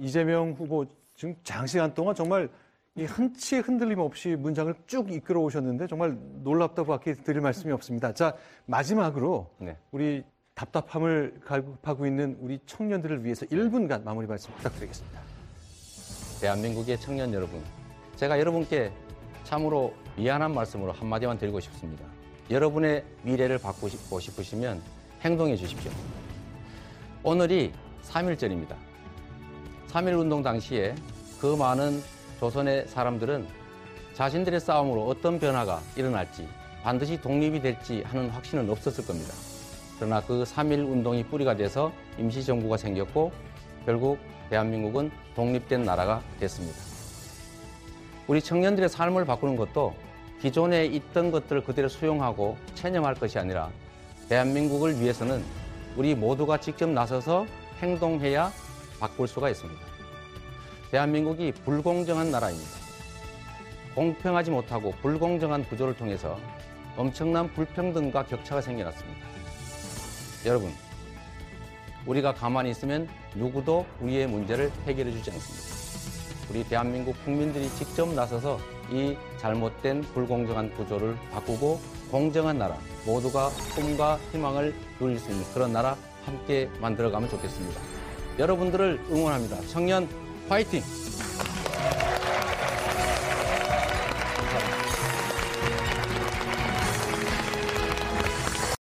이재명 후보 지금 장시간 동안 정말 이 한치의 흔들림 없이 문장을 쭉 이끌어 오셨는데 정말 놀랍다고밖에 드릴 말씀이 없습니다. 자, 마지막으로 네. 우리 답답함을 갈급하고 있는 우리 청년들을 위해서 1분간 마무리 말씀 부탁드리겠습니다. 대한민국의 청년 여러분, 제가 여러분께 참으로 미안한 말씀으로 한마디만 드리고 싶습니다. 여러분의 미래를 바꾸고 싶으시면 행동해 주십시오. 오늘이 3.1절입니다. 3.1 운동 당시에 그 많은 조선의 사람들은 자신들의 싸움으로 어떤 변화가 일어날지 반드시 독립이 될지 하는 확신은 없었을 겁니다. 그러나 그 3.1 운동이 뿌리가 돼서 임시정부가 생겼고 결국 대한민국은 독립된 나라가 됐습니다. 우리 청년들의 삶을 바꾸는 것도 기존에 있던 것들을 그대로 수용하고 체념할 것이 아니라 대한민국을 위해서는 우리 모두가 직접 나서서 행동해야 바꿀 수가 있습니다. 대한민국이 불공정한 나라입니다. 공평하지 못하고 불공정한 구조를 통해서 엄청난 불평등과 격차가 생겨났습니다. 여러분, 우리가 가만히 있으면 누구도 우리의 문제를 해결해 주지 않습니다. 우리 대한민국 국민들이 직접 나서서 이 잘못된 불공정한 구조를 바꾸고 공정한 나라, 모두가 꿈과 희망을 누릴 수 있는 그런 나라 함께 만들어가면 좋겠습니다. 여러분들을 응원합니다. 청년 화이팅!